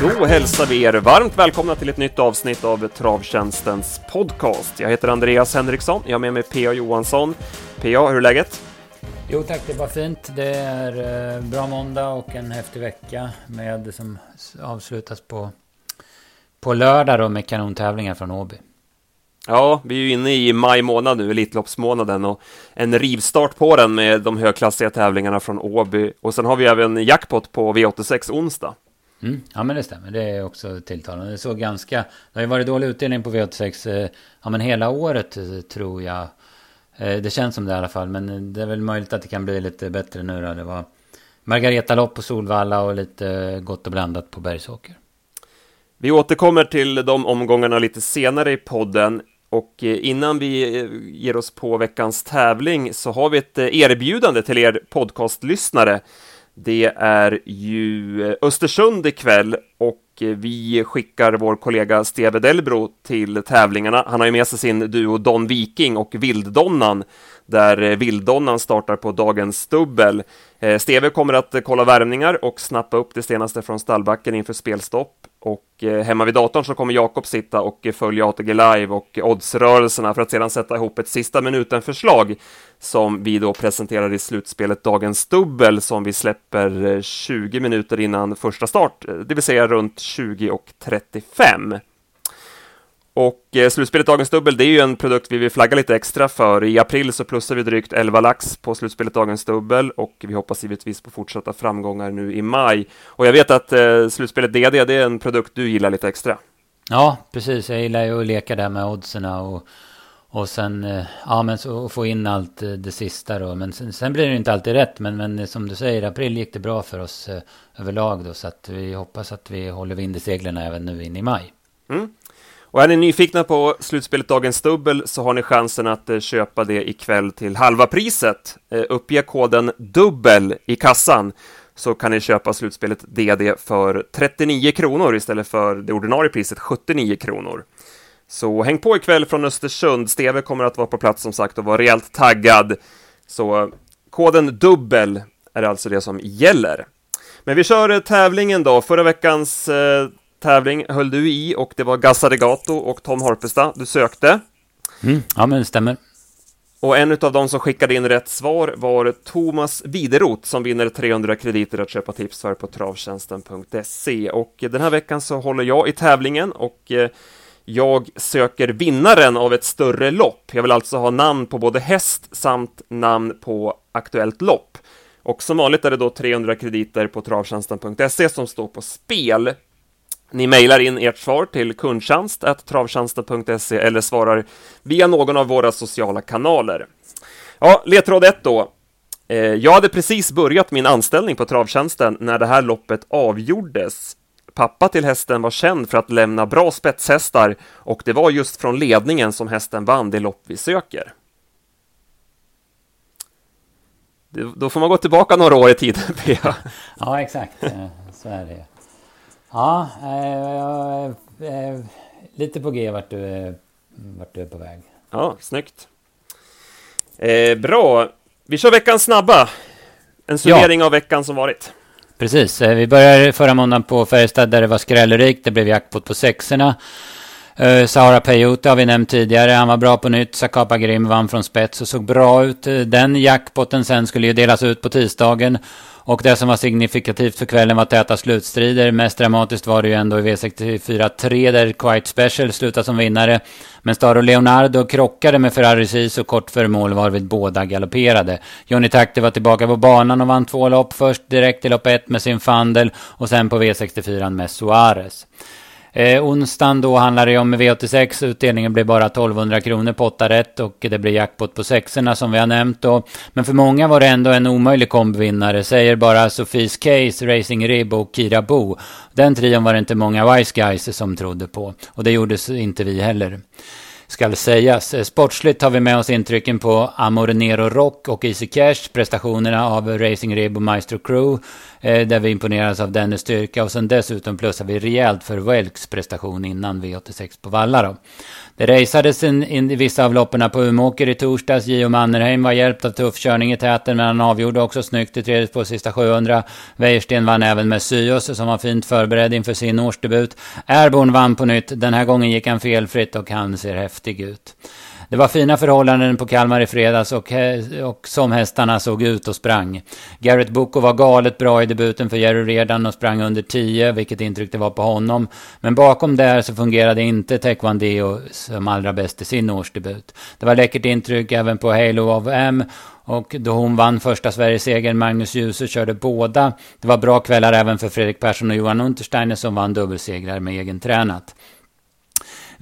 Då hälsar vi er varmt välkomna till ett nytt avsnitt av Travtjänstens podcast. Jag heter Andreas Henriksson, jag har med mig P.A. Johansson. P.A., hur är läget? Jo tack, det var fint. Det är eh, bra måndag och en häftig vecka med som avslutas på, på lördag då med kanontävlingar från Åby. Ja, vi är ju inne i maj månad nu, Elitloppsmånaden, och en rivstart på den med de högklassiga tävlingarna från Åby. Och sen har vi även jackpot på V86 onsdag. Mm, ja men det stämmer, det är också tilltalande. Det såg ganska, det har ju varit dålig utdelning på V86, eh, ja men hela året eh, tror jag. Eh, det känns som det i alla fall, men eh, det är väl möjligt att det kan bli lite bättre nu då. Det var Margareta-lopp på Solvalla och lite eh, gott och blandat på Bergsåker. Vi återkommer till de omgångarna lite senare i podden. Och innan vi ger oss på veckans tävling så har vi ett erbjudande till er podcastlyssnare. Det är ju eh, Östersund ikväll och eh, vi skickar vår kollega Steve Delbro till tävlingarna. Han har ju med sig sin duo Don Viking och Vilddonnan där eh, Vilddonnan startar på dagens dubbel. Steve kommer att kolla värmningar och snappa upp det senaste från stallbacken inför spelstopp och eh, hemma vid datorn så kommer Jakob sitta och eh, följa ATG Live och oddsrörelserna för att sedan sätta ihop ett sista minuten-förslag som vi då presenterar i slutspelet Dagens Dubbel som vi släpper eh, 20 minuter innan första start, det vill säga runt 20.35. Och eh, slutspelet Dagens Dubbel, det är ju en produkt vi vill flagga lite extra för. I april så plussar vi drygt 11 lax på slutspelet Dagens Dubbel och vi hoppas givetvis på fortsatta framgångar nu i maj. Och jag vet att eh, slutspelet DD, det är en produkt du gillar lite extra. Ja, precis. Jag gillar ju att leka där med oddsen och, och sen eh, ja, men så, få in allt det sista då. Men sen, sen, blir det inte alltid rätt. Men, men som du säger, april gick det bra för oss eh, överlag då. Så att vi hoppas att vi håller vind i seglen även nu in i maj. Mm. Och är ni nyfikna på slutspelet Dagens Dubbel så har ni chansen att eh, köpa det ikväll till halva priset. Eh, uppge koden DUBBEL i kassan så kan ni köpa slutspelet DD för 39 kronor istället för det ordinarie priset 79 kronor. Så häng på ikväll från Östersund. Steve kommer att vara på plats som sagt och vara rejält taggad. Så eh, koden DUBBEL är alltså det som gäller. Men vi kör tävlingen då. Förra veckans eh, tävling höll du i och det var Gassaregato och Tom Harpesta du sökte. Mm, ja, men det stämmer. Och en av de som skickade in rätt svar var Thomas Widerot som vinner 300 krediter att köpa tips för på travtjänsten.se. Och den här veckan så håller jag i tävlingen och eh, jag söker vinnaren av ett större lopp. Jag vill alltså ha namn på både häst samt namn på aktuellt lopp. Och som vanligt är det då 300 krediter på travtjänsten.se som står på spel. Ni mejlar in ert svar till kundtjänst.travtjänsten.se eller svarar via någon av våra sociala kanaler. Ja, ledtråd 1 då. Eh, jag hade precis börjat min anställning på Travtjänsten när det här loppet avgjordes. Pappa till hästen var känd för att lämna bra spetshästar och det var just från ledningen som hästen vann det lopp vi söker. Då får man gå tillbaka några år i tiden, Ja, exakt. Eh, så är det. Ja, eh, eh, lite på G vart du, vart du är på väg. Ja, snyggt. Eh, bra. Vi kör veckans snabba. En summering ja. av veckan som varit. Precis. Eh, vi började förra måndagen på Färjestad där det var skrällerikt. Det blev jackpot på sexorna. Uh, Sahara Peyote har vi nämnt tidigare. Han var bra på nytt. Sakapa Grim vann från spets och såg bra ut. Eh, den jackpoten sen skulle ju delas ut på tisdagen. Och det som var signifikativt för kvällen var täta slutstrider. Mest dramatiskt var det ju ändå i V64 3 där Quite Special slutade som vinnare. Men Staro Leonardo krockade med Ferrari Sisu kort före mål varvid båda galopperade. Johnny Takti var tillbaka på banan och vann två lopp. Först direkt i lopp 1 med sin Fandel och sen på V64 med Suarez. Eh, onsdagen då handlar det om V86. Utdelningen blir bara 1200 kronor på 8 rätt och det blir jackpot på sexorna som vi har nämnt då. Men för många var det ändå en omöjlig kombvinnare. Säger bara Sofies Case, Racing Rib och Kira Bo. Den trion var det inte många Wise Guys som trodde på. Och det gjordes inte vi heller. skall sägas. Eh, sportsligt har vi med oss intrycken på Amornero Rock och Easy Cash, prestationerna av Racing Rib och Maestro Crew, Eh, där vi imponerades av dennes styrka och sen dessutom plussade vi rejält för Welks prestation innan V86 på Valla då. Det raceades in, in i vissa av loppen på Umeåker i torsdags. Gio Mannerheim var hjälpt av tuff körning i täten, men han avgjorde också snyggt i tredje på sista 700. Wäjersten vann även med Syos, som var fint förberedd inför sin årsdebut. Airborne vann på nytt. Den här gången gick han felfritt och han ser häftig ut. Det var fina förhållanden på Kalmar i fredags och, eh, och som hästarna såg ut och sprang. Garrett Boko var galet bra i debuten för Jerry Redan och sprang under 10, vilket intryck det var på honom. Men bakom där så fungerade inte Taekwondo som allra bäst i sin årsdebut. Det var läckert intryck även på Halo of M och då hon vann första Sverigesegern, Magnus Djuse körde båda. Det var bra kvällar även för Fredrik Persson och Johan Untersteiner som vann dubbelsegrar med egen tränat.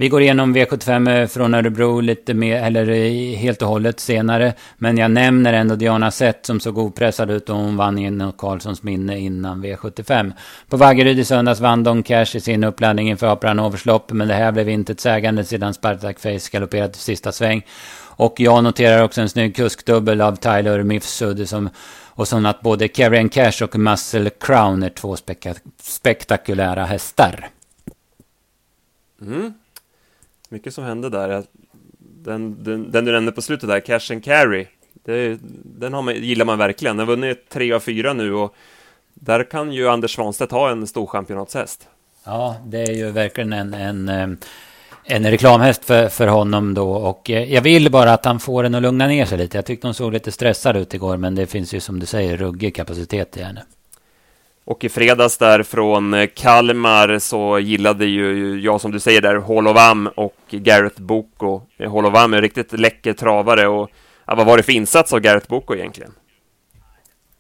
Vi går igenom V75 eh, från Örebro lite mer, eller eh, helt och hållet senare. Men jag nämner ändå Diana Sett som såg opressad ut och hon vann in Karlssons minne innan V75. På Vaggeryd i söndags vann Don Cash i sin uppladdning inför Apranovers lopp. Men det här blev inte ett sägande sedan Spartak Face galopperat i sista sväng. Och jag noterar också en snygg kuskdubbel av Tyler Mifsud som och som att både Carrion Cash och Muscle Crown är två spektakulära hästar. Mm mycket som hände där. Den, den, den du nämnde på slutet där, Cash and Carry, det, den har man, gillar man verkligen. Den har vunnit tre av fyra nu och där kan ju Anders Svanstedt ha en stor championatshäst. Ja, det är ju verkligen en, en, eh, en reklamhäst för, för honom då. Och eh, jag vill bara att han får den att lugna ner sig lite. Jag tyckte hon såg lite stressad ut igår, men det finns ju som du säger ruggig kapacitet i henne. Och i fredags där från eh, Kalmar så gillade ju jag som du säger där Holovam och Gareth Boko. Holovam är en riktigt läcker travare och ja, vad var det för insats av Gareth Boko egentligen?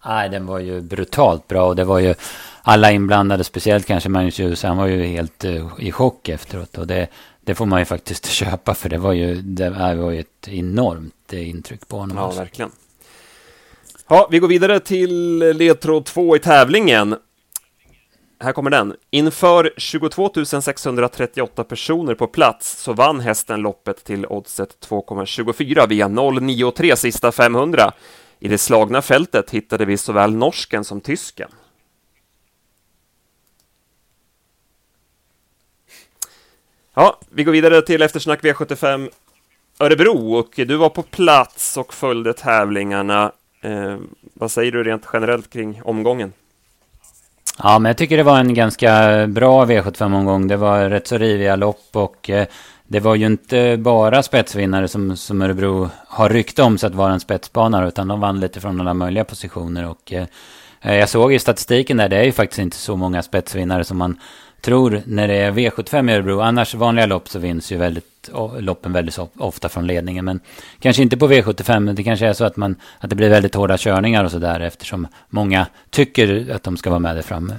Nej, den var ju brutalt bra och det var ju alla inblandade, speciellt kanske Magnus Djuse, han var ju helt uh, i chock efteråt och det, det får man ju faktiskt köpa för det var ju, det var ju ett enormt intryck på honom. Ja, också. verkligen. Ja, vi går vidare till ledtråd 2 i tävlingen. Här kommer den. Inför 22 638 personer på plats så vann hästen loppet till oddset 2,24 via 0,93 sista 500. I det slagna fältet hittade vi såväl norsken som tysken. Ja, vi går vidare till eftersnack V75 Örebro och du var på plats och följde tävlingarna. Eh, vad säger du rent generellt kring omgången? Ja, men jag tycker det var en ganska bra V75-omgång. Det var rätt så riviga lopp och eh, det var ju inte bara spetsvinnare som, som Örebro har rykte om sig att vara en spetsbanare, utan de vann lite från alla möjliga positioner. Och eh, jag såg i statistiken där, det är ju faktiskt inte så många spetsvinnare som man tror när det är V75 i Örebro. Annars vanliga lopp så vinns ju väldigt, loppen väldigt ofta från ledningen. Men kanske inte på V75, men det kanske är så att, man, att det blir väldigt hårda körningar och sådär eftersom många tycker att de ska vara med där framme.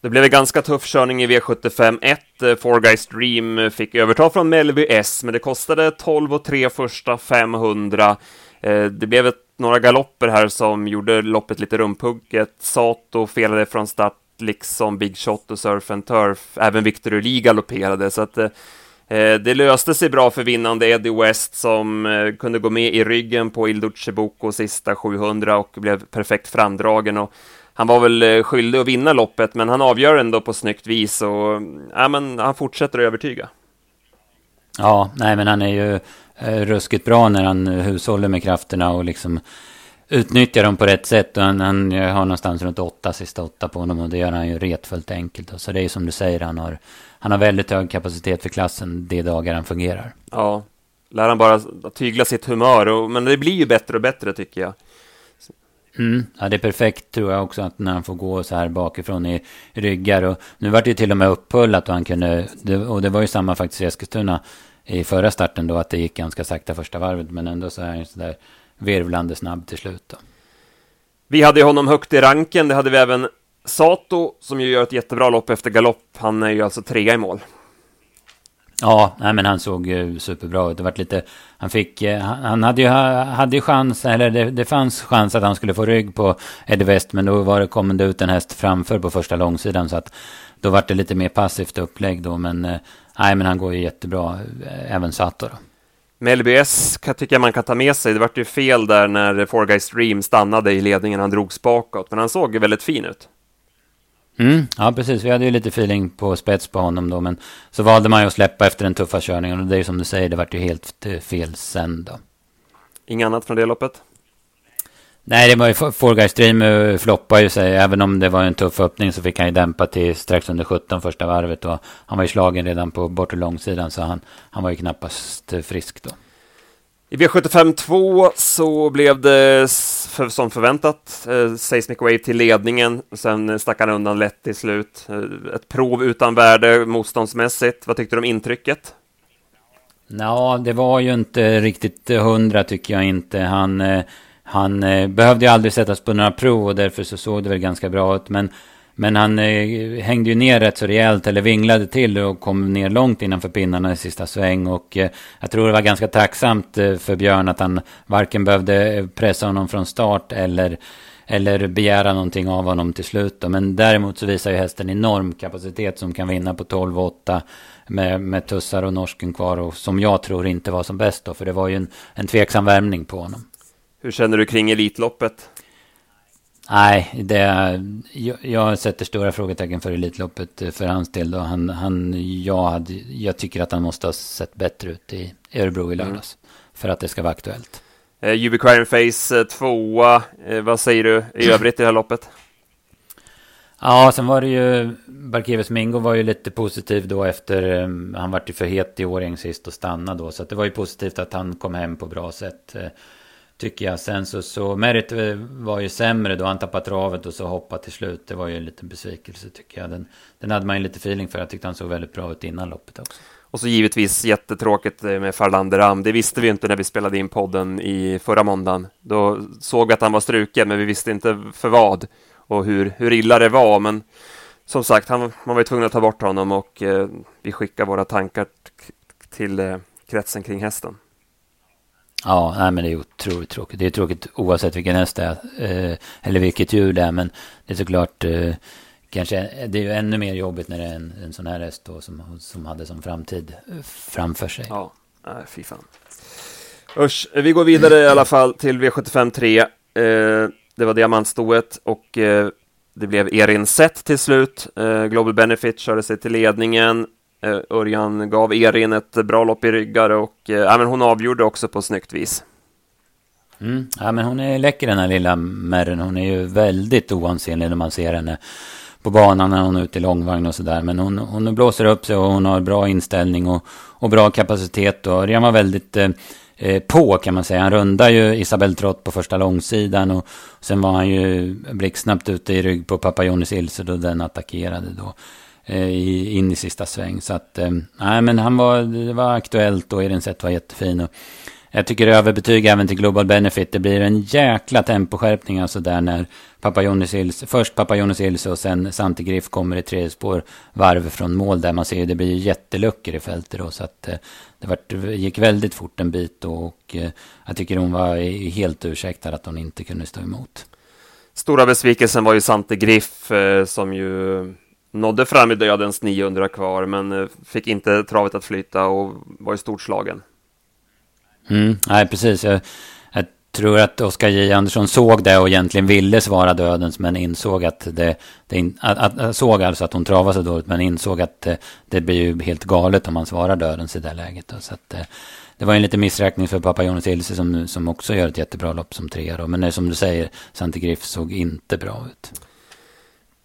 Det blev en ganska tuff körning i V75 1. Four Guys Dream fick överta från Melby S, men det kostade 12 och 3 första 500. Eh, det blev ett, några galopper här som gjorde loppet lite rumpugget. Sato felade från start liksom Big Shot och Surf and Turf. Även Victor Uli galopperade, så att eh, det löste sig bra för vinnande Eddie West som eh, kunde gå med i ryggen på Ilduce Boko sista 700 och blev perfekt framdragen. Och han var väl eh, skyldig att vinna loppet, men han avgör ändå på snyggt vis och eh, ja, men han fortsätter att övertyga. Ja, nej, men han är ju eh, ruskigt bra när han eh, hushåller med krafterna och liksom utnyttjar dem på rätt sätt. Och han, han har någonstans runt åtta, sista åtta på honom och det gör han ju retfullt enkelt. Så det är som du säger, han har, han har väldigt hög kapacitet för klassen de dagar han fungerar. Ja, lär han bara tygla sitt humör, och, men det blir ju bättre och bättre tycker jag. Mm, ja, det är perfekt tror jag också att när han får gå så här bakifrån i ryggar. Och nu var det ju till och med upphullat och han kunde, och det var ju samma faktiskt i Eskilstuna i förra starten då att det gick ganska sakta första varvet. Men ändå så är han ju sådär virvlande snabb till slut. Då. Vi hade honom högt i ranken, det hade vi även Sato som ju gör ett jättebra lopp efter galopp. Han är ju alltså trea i mål. Ja, nej, men han såg ju superbra ut. Det var lite, han fick, eh, han hade ju, hade ju chans, eller det, det fanns chans att han skulle få rygg på Eddie West, men då var det, kom det ut en häst framför på första långsidan, så att då var det lite mer passivt upplägg då, men eh, nej, men han går ju jättebra, eh, även Sato då. Med LBS kan, tycker jag man kan ta med sig, det vart ju fel där när Four Guys Dream stannade i ledningen, han drogs bakåt, men han såg ju väldigt fin ut. Mm, ja, precis. Vi hade ju lite feeling på spets på honom då. Men så valde man ju att släppa efter den tuffa körningen. Och det är ju som du säger, det vart ju helt eh, fel sen då. Inget annat från det loppet? Nej, det var ju Four Guys Dream eh, floppade ju sig. Även om det var en tuff öppning så fick han ju dämpa till strax under 17 första varvet. Och han var ju slagen redan på bortre långsidan. Så han, han var ju knappast eh, frisk då. I V75 2 så blev det för, som förväntat eh, Seismic Wave till ledningen. Sen stack han undan lätt till slut. Eh, ett prov utan värde motståndsmässigt. Vad tyckte du om intrycket? Ja, det var ju inte riktigt hundra tycker jag inte. Han, eh, han eh, behövde ju aldrig sättas på några prov och därför så såg det väl ganska bra ut. Men men han eh, hängde ju ner rätt så rejält, eller vinglade till och kom ner långt innanför pinnarna i sista sväng. Och eh, jag tror det var ganska tacksamt eh, för Björn att han varken behövde eh, pressa honom från start eller, eller begära någonting av honom till slut. Då. Men däremot så visar ju hästen enorm kapacitet som kan vinna på 12-8 med, med tussar och norsken kvar. Och som jag tror inte var som bäst då, för det var ju en, en tveksam värmning på honom. Hur känner du kring Elitloppet? Nej, det, jag, jag sätter stora frågetecken för Elitloppet eh, för hans del. Då. Han, han, jag, hade, jag tycker att han måste ha sett bättre ut i Örebro i lördags. Mm. För att det ska vara aktuellt. Eh, UB Crime Face eh, tvåa. Eh, vad säger du i övrigt i det här loppet? Ja, sen var det ju Barkeves Mingo var ju lite positiv då efter eh, han vart ju för het i Årjäng sist och stannade då. Så det var ju positivt att han kom hem på bra sätt. Tycker jag. Sen så, så Merit eh, var ju sämre då. Han tappade travet och så hoppade till slut. Det var ju en liten besvikelse tycker jag. Den, den hade man ju lite feeling för. Jag tyckte han såg väldigt bra ut innan loppet också. Och så givetvis jättetråkigt eh, med Farlander Ram. Det visste vi inte när vi spelade in podden i förra måndagen. Då såg vi att han var struken, men vi visste inte för vad och hur, hur illa det var. Men som sagt, han, man var ju tvungen att ta bort honom och eh, vi skickar våra tankar till eh, kretsen kring hästen. Ja, nej, men det är otroligt tråkigt. Det är tråkigt oavsett vilken häst det är. Eh, eller vilket djur det är. Men det är såklart eh, kanske det är ju ännu mer jobbigt när det är en, en sån här häst då, som, som hade som framtid eh, framför sig. Ja, nej, fy fan. Usch, vi går vidare i alla fall till V75 3. Eh, det var diamantstoet och eh, det blev Erin Sett till slut. Eh, Global Benefit körde sig till ledningen. Eh, Örjan gav Erin ett bra lopp i ryggar och eh, men hon avgjorde också på snyggt vis. Mm. Ja, men hon är läcker den här lilla märren. Hon är ju väldigt oansenlig när man ser henne på banan när hon är ute i långvagn och sådär. Men hon, hon blåser upp sig och hon har bra inställning och, och bra kapacitet. Och Örjan var väldigt eh, eh på kan man säga. Han rundar ju Isabel Trott på första långsidan. Och sen var han ju blixtsnabbt ute i rygg på Pappa Jonis Ilse då den attackerade då. Eh, in i sista sväng. Så att, eh, nej men han var, det var aktuellt och Erin Sett var jättefin. Och jag tycker överbetyg även till Global Benefit. Det blir en jäkla temposkärpning alltså där när Pappa Jonas Ilse, först Pappa Jonas Ilse och sen Santi Griff kommer i tredje spår varv från mål där man ser ju, det blir jätteluckor i fältet då. Så att eh, det vart, gick väldigt fort en bit då. och eh, jag tycker hon var helt ursäktad att hon inte kunde stå emot. Stora besvikelsen var ju Santi Griff eh, som ju nådde fram i dödens 900 kvar, men eh, fick inte travet att flyta och var i stort slagen. Mm, nej, precis. Jag, jag, tror att Oskar J. Andersson såg det och egentligen ville svara dödens, men insåg att det... det att, att, såg alltså att hon travade så dåligt, men insåg att det, det blir ju helt galet om man svarar dödens i det läget. Då, så att, eh, det var en liten missräkning för pappa Jonas Ilse som, som också gör ett jättebra lopp som trea. Men som du säger, Santi Griff såg inte bra ut.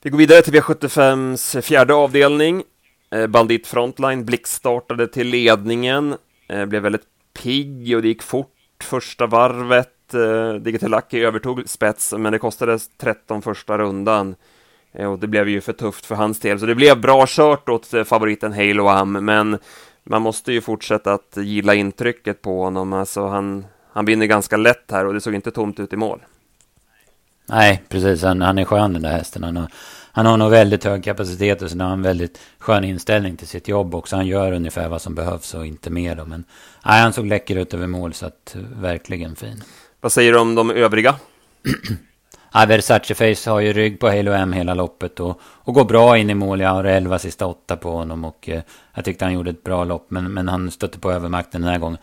Vi går vidare till V75s fjärde avdelning. Eh, Bandit Frontline blixtstartade till ledningen, eh, blev väldigt pigg och det gick fort första varvet. Eh, Digital Digitalaki övertog spets, men det kostade 13 första rundan. Och det blev ju för tufft för hans del, så det blev bra kört åt favoriten Halo Am, men man måste ju fortsätta att gilla intrycket på honom. Alltså han, han vinner ganska lätt här och det såg inte tomt ut i mål. Nej, precis. Han, han är skön den där hästen. Han har, han har nog väldigt hög kapacitet och sen har han väldigt skön inställning till sitt jobb också. Han gör ungefär vad som behövs och inte mer då. Men nej, han såg läcker ut över mål så att verkligen fin. Vad säger du om de övriga? Ja, Versace Face har ju rygg på Halo M hela loppet och, och går bra in i mål. Jag har 11 sista åtta på honom och eh, jag tyckte han gjorde ett bra lopp. Men, men han stötte på övermakten den här gången.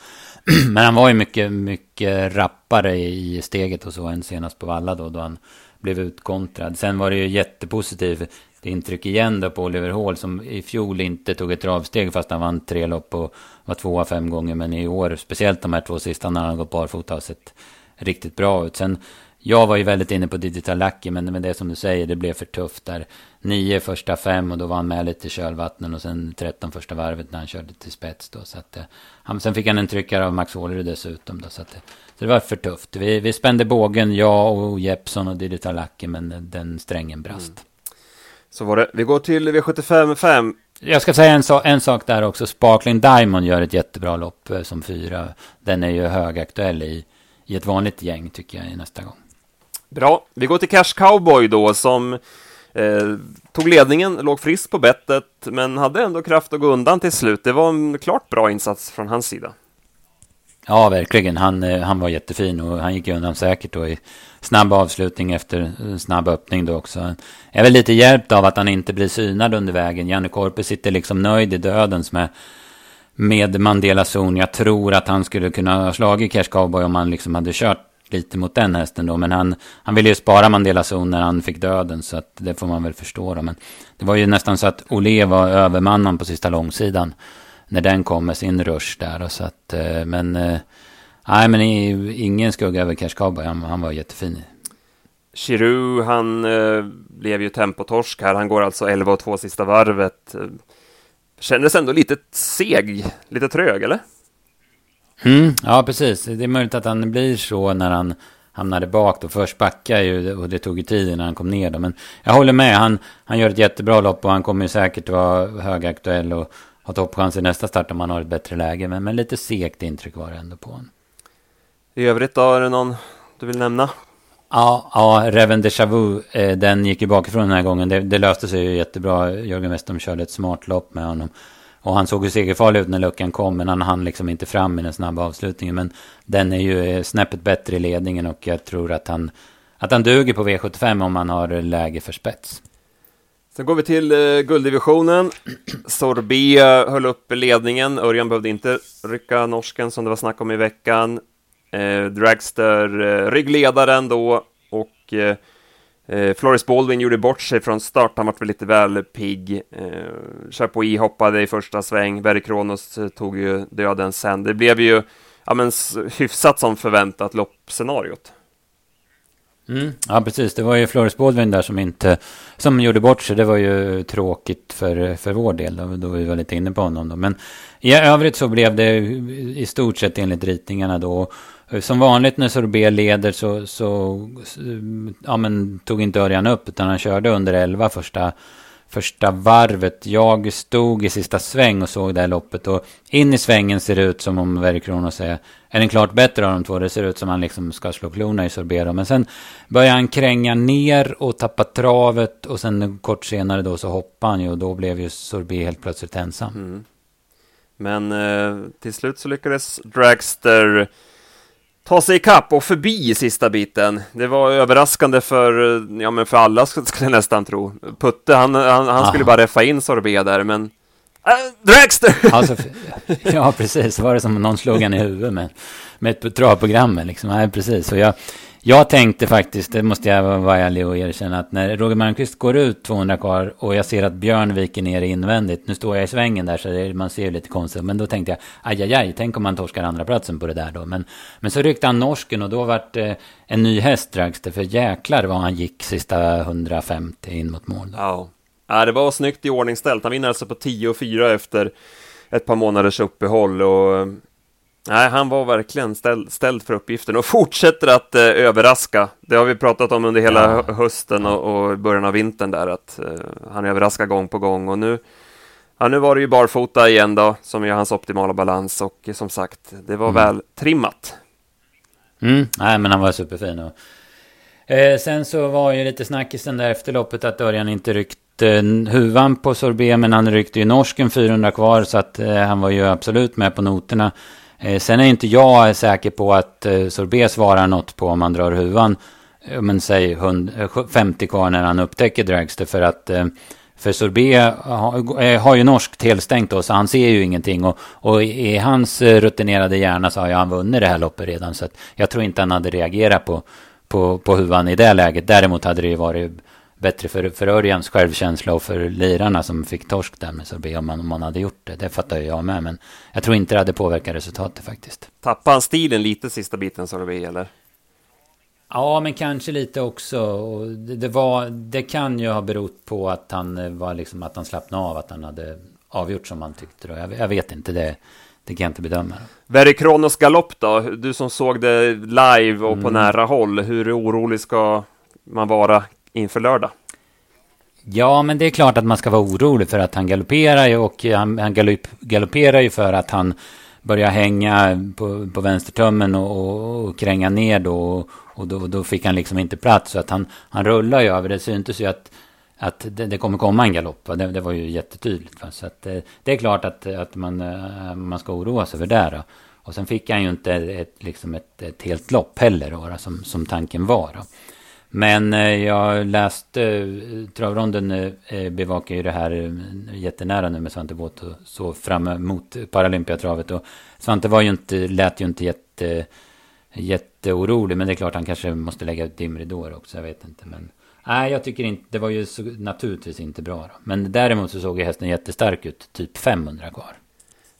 men han var ju mycket, mycket rappare i steget och så än senast på Valla då, då han blev utkontrad. Sen var det ju jättepositivt intryck igen då på Oliver Hall som i fjol inte tog ett travsteg fast han vann tre lopp och var tvåa fem gånger. Men i år, speciellt de här två sista när han gått barfota har sett riktigt bra ut. Sen jag var ju väldigt inne på Digital Lucky, men, men det som du säger, det blev för tufft där. Nio första fem och då var han med lite i kölvattnen och sen tretton första varvet när han körde till spets då. Så att, eh, han, sen fick han en tryckare av Max Hålerud dessutom då. Så, att, så det var för tufft. Vi, vi spände bågen, jag och Jeppson och Digital Lucky, men den strängen brast. Mm. Så var det. Vi går till V75 5. Jag ska säga en, so en sak där också. Sparkling Diamond gör ett jättebra lopp eh, som fyra. Den är ju högaktuell i, i ett vanligt gäng tycker jag nästa gång. Bra, vi går till Cash Cowboy då som eh, tog ledningen, låg frisk på bettet, men hade ändå kraft att gå undan till slut. Det var en klart bra insats från hans sida. Ja, verkligen. Han, eh, han var jättefin och han gick undan säkert då i snabb avslutning efter snabb öppning då också. Jag är väl lite hjälpt av att han inte blir synad under vägen. Janne Korpe sitter liksom nöjd i dödens med, med Mandela Zon. Jag tror att han skulle kunna ha slagit Cash Cowboy om han liksom hade kört lite mot den hästen då. Men han, han ville ju spara Mandela Zon när han fick döden. Så att det får man väl förstå då. Men det var ju nästan så att Olé var övermannen på sista långsidan. När den kom med sin rush där. Och så att, eh, men, eh, nej men ingen skugga över Cash Cowboy. Han, han var jättefin. Chiru, han eh, blev ju tempotorsk här. Han går alltså 11 och 2 sista varvet. Eh, kändes ändå lite seg, lite trög, eller? Mm, ja, precis. Det är möjligt att han blir så när han hamnade bak då. Först backade ju och det tog ju tid innan han kom ner då. Men jag håller med. Han, han gör ett jättebra lopp och han kommer ju säkert vara högaktuell och ha toppchans i nästa start om han har ett bättre läge. Men, men lite segt intryck var det ändå på honom. I övrigt då, är det någon du vill nämna? Ja, ja Reven Deja Vu, eh, den gick ju bakifrån den här gången. Det, det löste sig ju jättebra. Jörgen Westholm körde ett smart lopp med honom. Och han såg ju segerfarlig ut när luckan kom, men han hann liksom inte fram i den snabba avslutningen. Men den är ju eh, snäppet bättre i ledningen och jag tror att han, att han duger på V75 om han har läge för spets. Sen går vi till eh, gulddivisionen. Sorbet höll upp ledningen. Örjan behövde inte rycka norsken som det var snack om i veckan. Eh, Dragster eh, ryggledaren då och eh, Eh, Floris Baldwin gjorde bort sig från start, han var väl lite väl pigg. Eh, Chapuis hoppade i första sväng, Berry Kronos eh, tog ju döden sen. Det blev ju ja, men, hyfsat som förväntat loppscenariot. Mm. Ja, precis. Det var ju Floris Baldwin där som inte som gjorde bort sig. Det var ju tråkigt för, för vår del, då, då vi var lite inne på honom. Då. Men i övrigt så blev det i stort sett enligt ritningarna då. Eh, som vanligt när Sorbet leder så, så ja, men, tog inte Örjan upp utan han körde under 11 första, första varvet. Jag stod i sista sväng och såg det här loppet och in i svängen ser det ut som om Verikronos säger är den klart bättre av de två. Det ser ut som han liksom ska slå klorna i Sorbet. Men sen börjar han kränga ner och tappa travet och sen kort senare då så hoppade han ju och då blev ju Sorbet helt plötsligt ensam. Mm. Men eh, till slut så lyckades Dragster ta sig ikapp och förbi sista biten. Det var överraskande för, ja, men för alla skulle jag nästan tro. Putte, han, han, han skulle bara reffa in Sorbet där, men äh, Dragster! Alltså, ja, precis. Var det som någon slog han i huvudet med, med ett travprogram? Liksom. Ja, precis. Så jag, jag tänkte faktiskt, det måste jag vara ärlig och erkänna, att när Roger Malmqvist går ut 200 kvar och jag ser att Björn viker ner invändigt, nu står jag i svängen där så det, man ser ju lite konstigt, men då tänkte jag, aj, aj, aj, tänk om man torskar andra platsen på det där då. Men, men så ryckte han norsken och då vart det en ny häst strax, för jäklar vad han gick sista 150 in mot mål. Då. Ja. ja, det var snyggt i ordningställt. Han vinner alltså på 10 och 4 efter ett par månaders uppehåll och Nej, han var verkligen ställd, ställd för uppgiften och fortsätter att eh, överraska. Det har vi pratat om under hela ja. hösten och, och, början av vintern där, att eh, han överraskar gång på gång. Och nu, ja, nu var det ju barfota igen då, som är hans optimala balans och eh, som sagt, det var mm. väl trimmat. Mm. Nej, men han var superfin. Och Eh, sen så var ju lite snackisen där efter loppet att Örjan inte ryckte huvan på sorbet. Men han ryckte ju norsken 400 kvar så att eh, han var ju absolut med på noterna. Eh, sen är inte jag säker på att eh, sorbet svarar något på om man drar huvan. Eh, men säg 100, 50 eh, kvar när han upptäcker Dragster för att eh, för Sorbet eh, har ju norskt helstängt då, så han ser ju ingenting. Och, och i hans rutinerade hjärna så har ju han vunnit det här loppet redan. Så jag tror inte han hade reagerat på, på, på huvan i det läget. Däremot hade det ju varit bättre för, för Örjans självkänsla och för lirarna som fick torsk där med Sorbet om man, om man hade gjort det. Det fattar jag med, men jag tror inte det hade påverkat resultatet faktiskt. Tappade han stilen lite sista biten Sorbet, eller? Ja, men kanske lite också. Det, det, var, det kan ju ha berott på att han eh, var liksom att han slappnade av, att han hade avgjort som han tyckte. Jag, jag vet inte, det, det kan jag inte bedöma. Verre Kronos galopp då? Du som såg det live och på mm. nära håll, hur orolig ska man vara inför lördag? Ja, men det är klart att man ska vara orolig för att han galopperar ju och han, han galopperar ju för att han börjar hänga på, på vänstertummen och, och, och kränga ner då. Och då, då fick han liksom inte plats. Så att han, han rullar ju över. Det syntes ju att, att det, det kommer komma en galopp. Det, det var ju jättetydligt. Va? Så att det, det, är klart att, att man, eh, man ska oroa sig för det. Då. Och sen fick han ju inte ett, liksom ett, ett helt lopp heller då, som, som tanken var. Då. Men eh, jag läste, eh, travronden eh, eh, bevakar ju det här eh, jättenära nu med Svante Båth och så fram emot Paralympiatravet. Och Svante var ju inte, lät ju inte jätte, jätteorolig, men det är klart han kanske måste lägga ut dimridåer också, jag vet inte. Men nej, jag tycker inte, det var ju så, naturligtvis inte bra. Då. Men däremot så såg ju hästen jättestark ut, typ 500 kvar.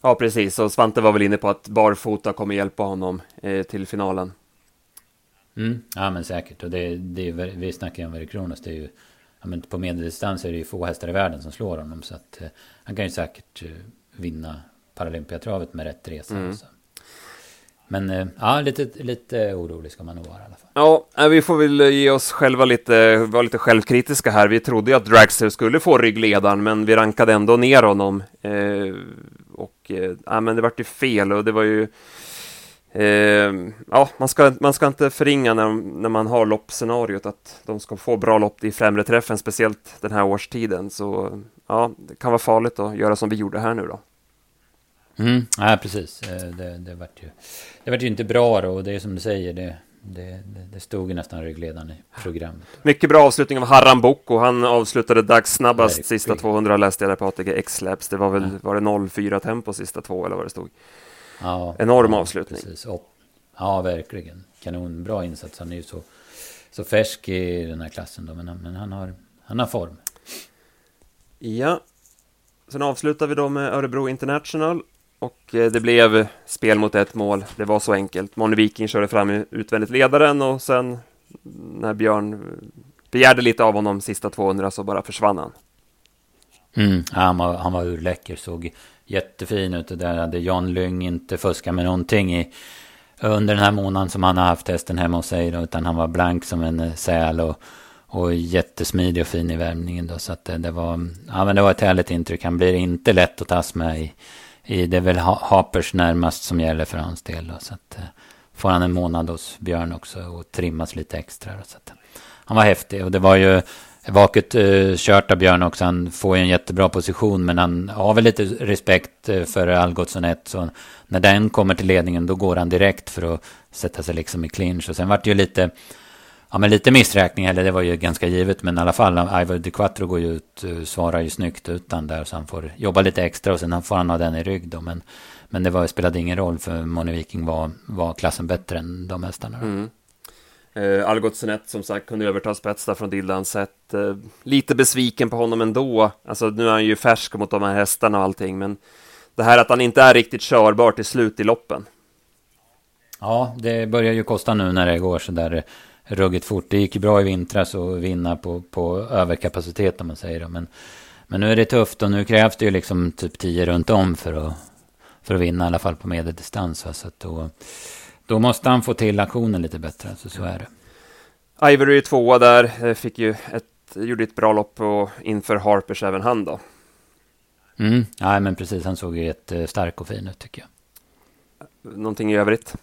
Ja, precis. Och Svante var väl inne på att barfota kommer hjälpa honom eh, till finalen. Mm. Ja men säkert. Och det, det är, vi snackar ju om Very Kronos. Det är ju, ja, men på medeldistans är det ju få hästar i världen som slår honom. Så att eh, han kan ju säkert eh, vinna Paralympiatravet med rätt resa. Mm. Så. Men eh, ja, lite, lite orolig ska man nog vara i alla fall. Ja, vi får väl ge oss själva lite, vara lite självkritiska här. Vi trodde ju att Dragster skulle få ryggledaren, men vi rankade ändå ner honom. Eh, och ja, men det vart ju fel och det var ju Eh, ja, man ska, man ska inte förringa när, när man har loppscenariot att de ska få bra lopp i främre träffen, speciellt den här årstiden. Så ja, det kan vara farligt att göra som vi gjorde här nu då. Mm, ja, precis. Eh, det, det, vart ju, det vart ju inte bra då, och det är som du säger, det, det, det stod ju nästan ryggledaren i programmet. Mycket bra avslutning av Harran Boko. Han avslutade dagssnabbast sista 200 läste jag där på ATG X-Labs. Det var väl, ja. var det 0,4 tempo sista två eller vad det stod. Ja, Enorm ja, avslutning. Precis. Ja, verkligen. Kanonbra insats. Han är ju så, så färsk i den här klassen då, men, men han, har, han har form. Ja, sen avslutar vi då med Örebro International och eh, det blev spel mot ett mål. Det var så enkelt. Moni Viking körde fram utvändigt ledaren och sen när Björn begärde lite av honom sista 200 så bara försvann han. Mm, han, var, han var urläcker, såg jättefin ut. Och där hade Jan Lyng inte fuskat med någonting i, under den här månaden som han har haft hästen hemma hos sig. Då, utan han var blank som en eh, säl och, och jättesmidig och fin i värmningen. Då, så att det, det, var, ja, men det var ett härligt intryck. Han blir inte lätt att tas med i. i det är väl Hapers närmast som gäller för hans del. Då, så att, eh, får han en månad hos Björn också och trimmas lite extra. Då, så att, han var häftig och det var ju Vaket eh, kört av Björn också. Han får ju en jättebra position. Men han har väl lite respekt eh, för Algotsson 1. Så när den kommer till ledningen då går han direkt för att sätta sig liksom i clinch. Och sen vart det ju lite... Ja men lite missräkning, eller det var ju ganska givet. Men i alla fall, Ivar de Quattro går ju ut, eh, svarar ju snyggt utan där. Så han får jobba lite extra och sen får han ha den i rygg då. Men, men det var, spelade ingen roll för Moni Viking var, var klassen bättre än de hästarna. Mm. Eh, Algotsson som sagt kunde överta spets där från Dildan sett. Eh, lite besviken på honom ändå. Alltså nu är han ju färsk mot de här hästarna och allting, men det här att han inte är riktigt körbar till slut i loppen. Ja, det börjar ju kosta nu när det går så där eh, ruggigt fort. Det gick ju bra i vintras att vinna på, på överkapacitet om man säger det. Men, men nu är det tufft och nu krävs det ju liksom typ 10 runt om för att, för att vinna i alla fall på medeldistans. Så att då, då måste han få till aktionen lite bättre, alltså så är det. Ivory är tvåa där, eh, fick ju ett, gjorde ett bra lopp och inför Harpers även han då. Mm, ja men precis, han såg ju ett stark och fin ut tycker jag. Någonting i övrigt?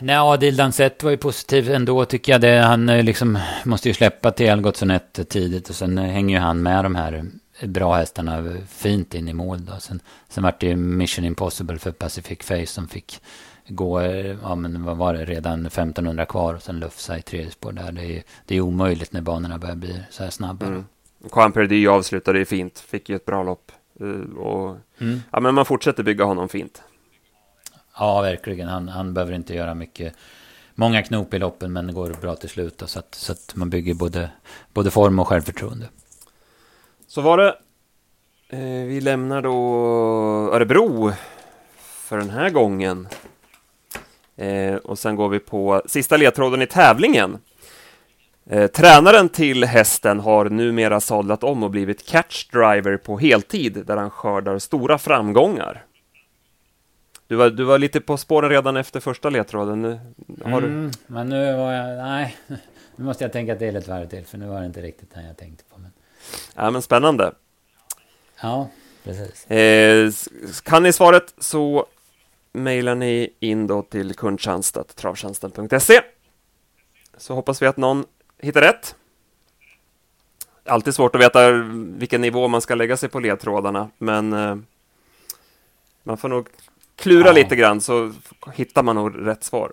Nej, Adil Dansett var ju positiv ändå tycker jag. Det, han eh, liksom måste ju släppa till Algotsson 1 tidigt och sen hänger ju han med de här bra hästarna fint in i mål. Då. Sen, sen var det ju Mission Impossible för Pacific Face som fick gå, ja men vad var det, redan 1500 kvar och sen lufsa i tredje spår där. Det är, det är omöjligt när banorna börjar bli så här snabba. Mm. Juan Perdy avslutade ju fint, fick ju ett bra lopp. Eh, och, mm. Ja, men man fortsätter bygga honom fint. Ja, verkligen. Han, han behöver inte göra mycket, många knop i loppen, men det går bra till slut. Då, så, att, så att man bygger både, både form och självförtroende. Så var det. Eh, vi lämnar då Örebro för den här gången. Eh, och sen går vi på sista ledtråden i tävlingen. Eh, tränaren till hästen har numera sadlat om och blivit catchdriver på heltid där han skördar stora framgångar. Du var, du var lite på spåren redan efter första ledtråden. Nu, har mm, du... Men nu var jag... Nej, nu måste jag tänka till ett varv till för nu var det inte riktigt den jag tänkte på. Men... Ja, men spännande. Ja, precis. Eh, kan ni svaret så mejlar ni in då till kundtjänst.travtjänsten.se så hoppas vi att någon hittar rätt. Alltid svårt att veta vilken nivå man ska lägga sig på ledtrådarna, men eh, man får nog klura ja. lite grann så hittar man nog rätt svar.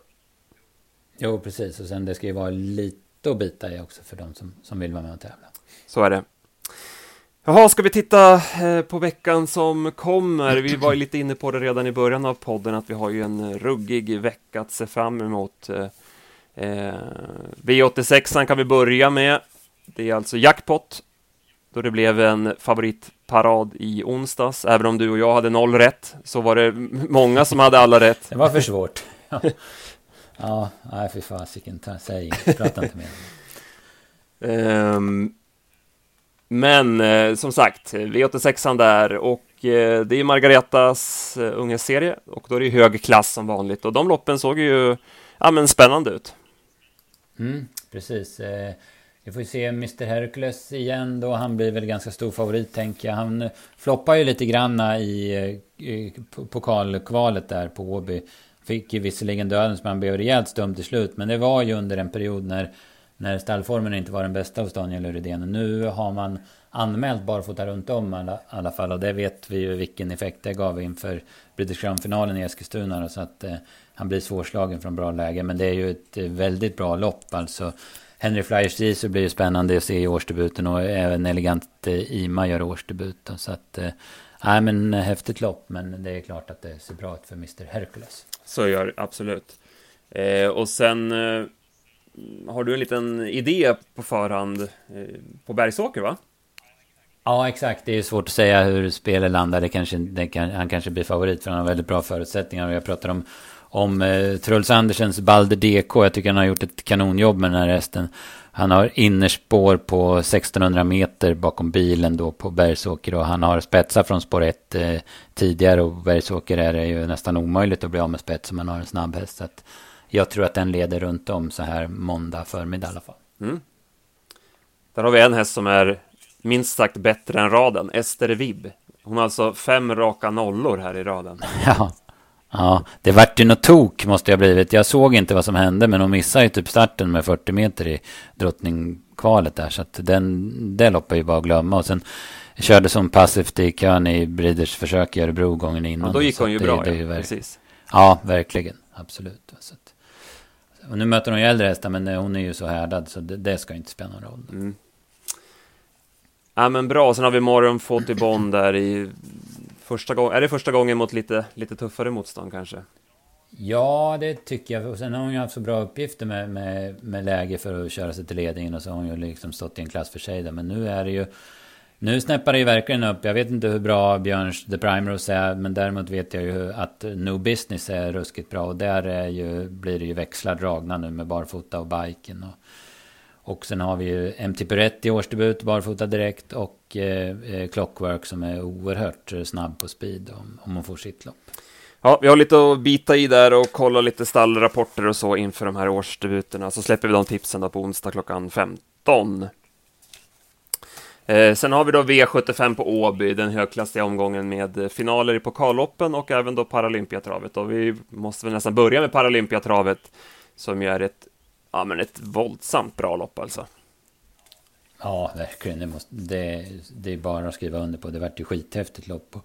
Jo, precis. Och sen det ska ju vara lite att bita i också för de som, som vill vara med och tävla. Så är det. Jaha, ska vi titta eh, på veckan som kommer? Vi var lite inne på det redan i början av podden att vi har ju en ruggig vecka att se fram emot. Eh, eh V86 kan vi börja med. Det är alltså jackpot då det blev en favoritparad i onsdags. Även om du och jag hade noll rätt så var det många som hade alla rätt. Det var för svårt. Ja, ja nej fy fasiken, säg inget, prata inte med um, men eh, som sagt, V86an där och eh, det är Margaretas eh, unghästserie och då är det hög klass som vanligt och de loppen såg ju ja, men spännande ut. Mm, precis. Eh, vi får se Mr Hercules igen då. Han blir väl ganska stor favorit tänker jag. Han eh, floppar ju lite granna i, eh, i pokalkvalet där på Åby. Fick ju visserligen dödens men han blev rejält stum till slut. Men det var ju under en period när, när stallformen inte var den bästa hos Daniel Rydén. Nu har man anmält barfota runt om i alla, alla, fall. Och det vet vi ju vilken effekt det gav inför British Crown-finalen i Eskilstuna. Så att eh, han blir svårslagen från bra läge. Men det är ju ett eh, väldigt bra lopp alltså. Henry Flyers Jesus blir ju spännande att se i årsdebuten och även Elegant eh, Ima gör årsdebut. Så att, eh, nej men eh, häftigt lopp, men det är klart att det ser bra ut för Mr Hercules. Så gör det absolut. Eh, och sen eh, Mm, har du en liten idé på förhand eh, på Bergsåker, va? Ja, exakt. Det är svårt att säga hur spelet landar. Det kanske, det kan, han kanske blir favorit för han har väldigt bra förutsättningar. Och jag pratar om om eh, Truls Andersens Balder DK. Jag tycker han har gjort ett kanonjobb med den här hästen. Han har innerspår på 1600 meter bakom bilen då på Bergsåker och han har spetsar från spår 1 eh, tidigare och Bergsåker är det ju nästan omöjligt att bli av med spets om man har en snabb häst. Så att jag tror att den leder runt om så här måndag förmiddag i alla fall. Mm. Där har vi en häst som är minst sagt bättre än raden, Ester Vibb. Hon har alltså fem raka nollor här i raden. Ja, Ja, det vart ju något tok måste jag blivit. Jag såg inte vad som hände men hon missade ju typ starten med 40 meter i drottningkvalet där. Så att den, det loppet är ju bara att glömma. Och sen körde som passivt i kön i Breeders försök i Örebro gången innan. Och då gick hon ju det, bra, det, ja, precis. Ja, verkligen. Absolut. Så att, och nu möter hon ju äldre hästar men hon är ju så härdad så det, det ska inte spela någon roll. Mm. Ja men bra, sen har vi Morgon fått i Bonn där i Första gång, är det första gången mot lite, lite tuffare motstånd kanske? Ja, det tycker jag. Och sen har hon ju haft så bra uppgifter med, med, med läge för att köra sig till ledningen. Och så har hon ju liksom stått i en klass för sig där. Men nu är det ju... Nu snäppar det ju verkligen upp. Jag vet inte hur bra Björns The Primrose är. Men däremot vet jag ju att No Business är ruskigt bra. Och där är ju, blir det ju växlar dragna nu med barfota och biken. Och, och sen har vi ju MT Peretti årsdebut, barfota direkt. Och eh, eh, Clockwork som är oerhört snabb på speed om, om hon får sitt lopp. Ja, vi har lite att bita i där och kolla lite stallrapporter och så inför de här årsdebuterna. Så släpper vi de tipsen då på onsdag klockan 15. Eh, sen har vi då V75 på Åby, den högklassiga omgången med finaler i pokalloppen och även då Paralympiatravet. Och vi måste väl nästan börja med Paralympiatravet som ju är ett, ja, men ett våldsamt bra lopp alltså. Ja, verkligen. Det, måste, det, det är bara att skriva under på. Det vart ju skithäftigt lopp.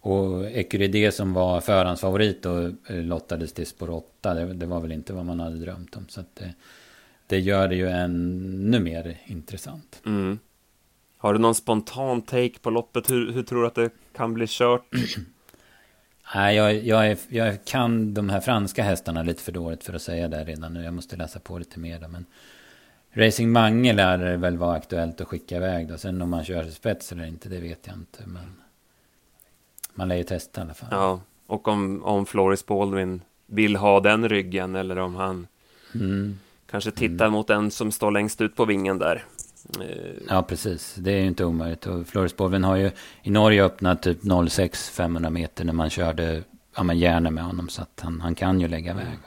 Och, Ecuride som var förhandsfavorit och eh, lottades till spår 8. Det, det, var väl inte vad man hade drömt om. Så att det, det gör det ju ännu mer intressant. Mm. Har du någon spontan take på loppet? Hur, hur tror du att det kan bli kört? Nej, jag, jag, jag kan de här franska hästarna lite för dåligt för att säga det redan nu. Jag måste läsa på lite mer. Då, men Racing Mange lär det väl vara aktuellt att skicka iväg. Då. Sen om man kör spets eller inte, det vet jag inte. Men man lär ju testa i alla fall. Ja, och om, om Floris Baldwin vill ha den ryggen eller om han mm. kanske tittar mm. mot den som står längst ut på vingen där. Ja, precis. Det är ju inte omöjligt. Och Floris Baldwin har ju i Norge öppnat typ 06 500 meter när man körde ja, men gärna med honom. Så att han, han kan ju lägga väg.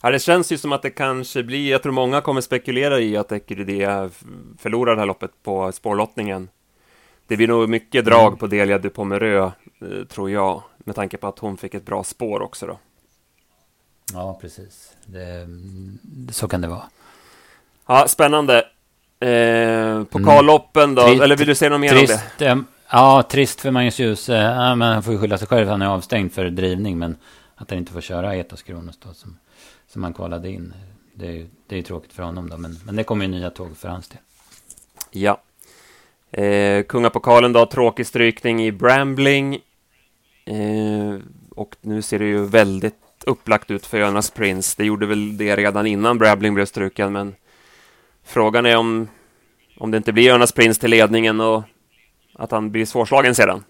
Ja, det känns ju som att det kanske blir, jag tror många kommer spekulera i att Ecuride förlorar det här loppet på spårlottningen. Det blir nog mycket drag mm. på Delia de Pomerö, eh, tror jag, med tanke på att hon fick ett bra spår också då. Ja, precis. Det, så kan det vara. Ja, spännande. Eh, pokalloppen då, mm. eller vill du säga något mer trist, om det? Ja, trist för Magnus Djuse. Ja, men han får ju skylla sig själv, han är avstängd för drivning, men att han inte får köra Etos Kronos då, som, som han kvalade in. Det är, det är ju tråkigt för honom då, men, men det kommer ju nya tåg för hans del. Ja. Eh, Kungapokalen då, tråkig strykning i Brambling. Eh, och nu ser det ju väldigt upplagt ut för Jonas Prince. Det gjorde väl det redan innan Brambling blev struken, men frågan är om, om det inte blir Jonas Prince till ledningen och att han blir svårslagen sedan.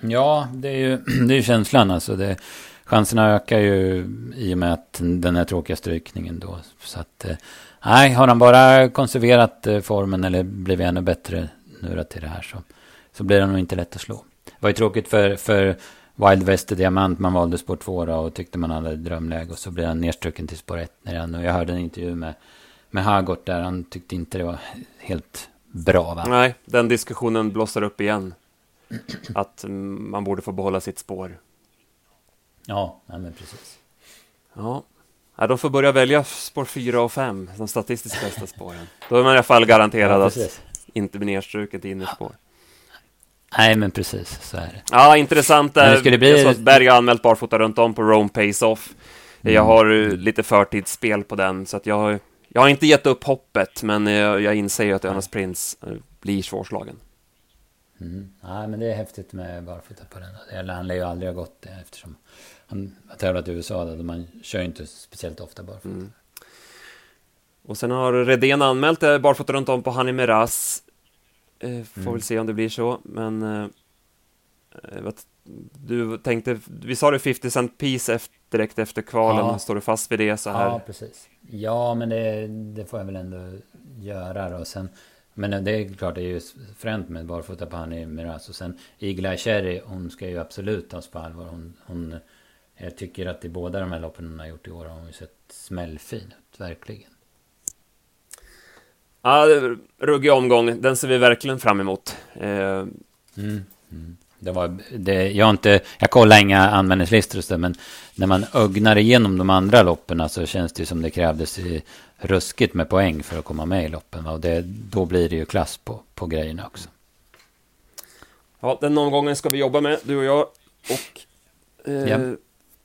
Ja, det är ju, det är känslan alltså. Det, chanserna ökar ju i och med att den här tråkiga strykningen då. Så att, eh, nej, har han bara konserverat eh, formen eller blivit ännu bättre nu till det här så, så blir det nog inte lätt att slå. Det var ju tråkigt för, för Wild West Diamant, man valde spår 2 och tyckte man hade drömläge och så blev han nedstruken till spår 1. Och jag hörde en intervju med, med Hagort där han tyckte inte det var helt bra. Va? Nej, den diskussionen blossar upp igen. Att man borde få behålla sitt spår. Ja, nej men precis. Ja. ja, de får börja välja spår 4 och 5, de statistiskt bästa spåren. Då är man i alla fall garanterad ja, att inte bli nedstruken till innerspår. Nej, men precis, så är det. Ja, intressant. Det skulle bli... Jag att Berg har anmält barfota runt om på Rome Pace-Off. Mm. Jag har lite förtidsspel på den, så att jag har, jag har inte gett upp hoppet, men jag, jag inser ju att Jonas Prins eh, blir svårslagen. Mm. Nej, men det är häftigt med barfota på den. Eller han lär ju aldrig ha gått det eftersom han har tävlat i USA där man kör inte speciellt ofta barfota. Mm. Och sen har Redén anmält det barfota runt om på Hani Meras. Eh, får mm. väl se om det blir så, men eh, eh du tänkte, vi sa det 50 cent piece efter, direkt efter kvalen, ja. står du fast vid det så här? Ja, precis. Ja, men det, det får jag väl ändå göra då. Sen, men det är klart, det är ju fränt med barfota på Hani Miraz. Och sen Igla Cherry, hon ska ju absolut tas på allvar. Hon, hon jag tycker att i båda de här loppen hon har gjort i år har hon sett smällfin ut, verkligen. Ja, ruggig omgång. Den ser vi verkligen fram emot. Eh... Mm, mm. Det var, det, jag, inte, jag kollar inga anmälningslistor men när man ögnar igenom de andra loppen så känns det som det krävdes ruskigt med poäng för att komma med i loppen. Och det, då blir det ju klass på, på grejerna också. Ja, den omgången ska vi jobba med, du och jag. Och eh, ja.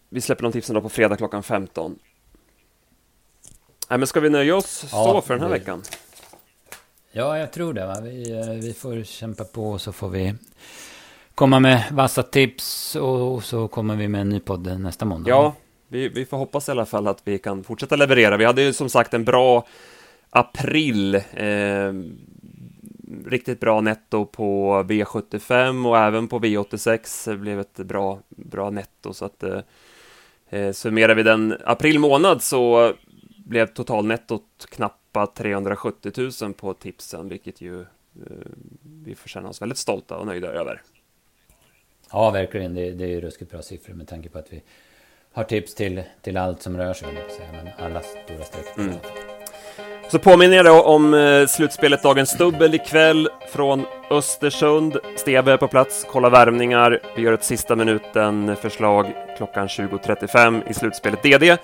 vi släpper de tipsen då på fredag klockan 15. Nej, men ska vi nöja oss så ja, för den här det... veckan? Ja, jag tror det. Vi, eh, vi får kämpa på och så får vi komma med vassa tips och så kommer vi med en ny podd nästa måndag. Ja, vi, vi får hoppas i alla fall att vi kan fortsätta leverera. Vi hade ju som sagt en bra april. Eh, riktigt bra netto på V75 och även på V86 blev ett bra, bra netto. Så att eh, eh summerar vi den april månad så blev totalnettot knappa 370 000 på tipsen, vilket ju eh, vi får känna oss väldigt stolta och nöjda över. Ja, verkligen. Det, det är ruskigt bra siffror med tanke på att vi har tips till, till allt som rör sig, men alla stora streck. Mm. Så påminner jag då om eh, slutspelet Dagens Dubbel ikväll från Östersund. Steve är på plats, kolla värmningar. Vi gör ett sista minuten-förslag klockan 20.35 i slutspelet DD.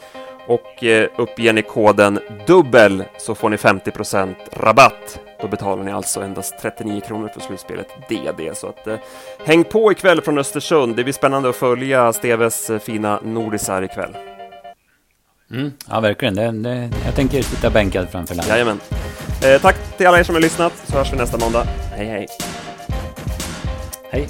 Och eh, uppger ni koden dubbel så får ni 50% rabatt. Då betalar ni alltså endast 39 kronor för slutspelet DD. Så att, eh, häng på ikväll från Östersund. Det blir spännande att följa Steves eh, fina nordisar ikväll. Mm, ja, verkligen. Det, det, jag tänker sitta bänkad framför landet. Jajamän. Eh, tack till alla er som har lyssnat, så hörs vi nästa måndag. Hej, hej. Hej.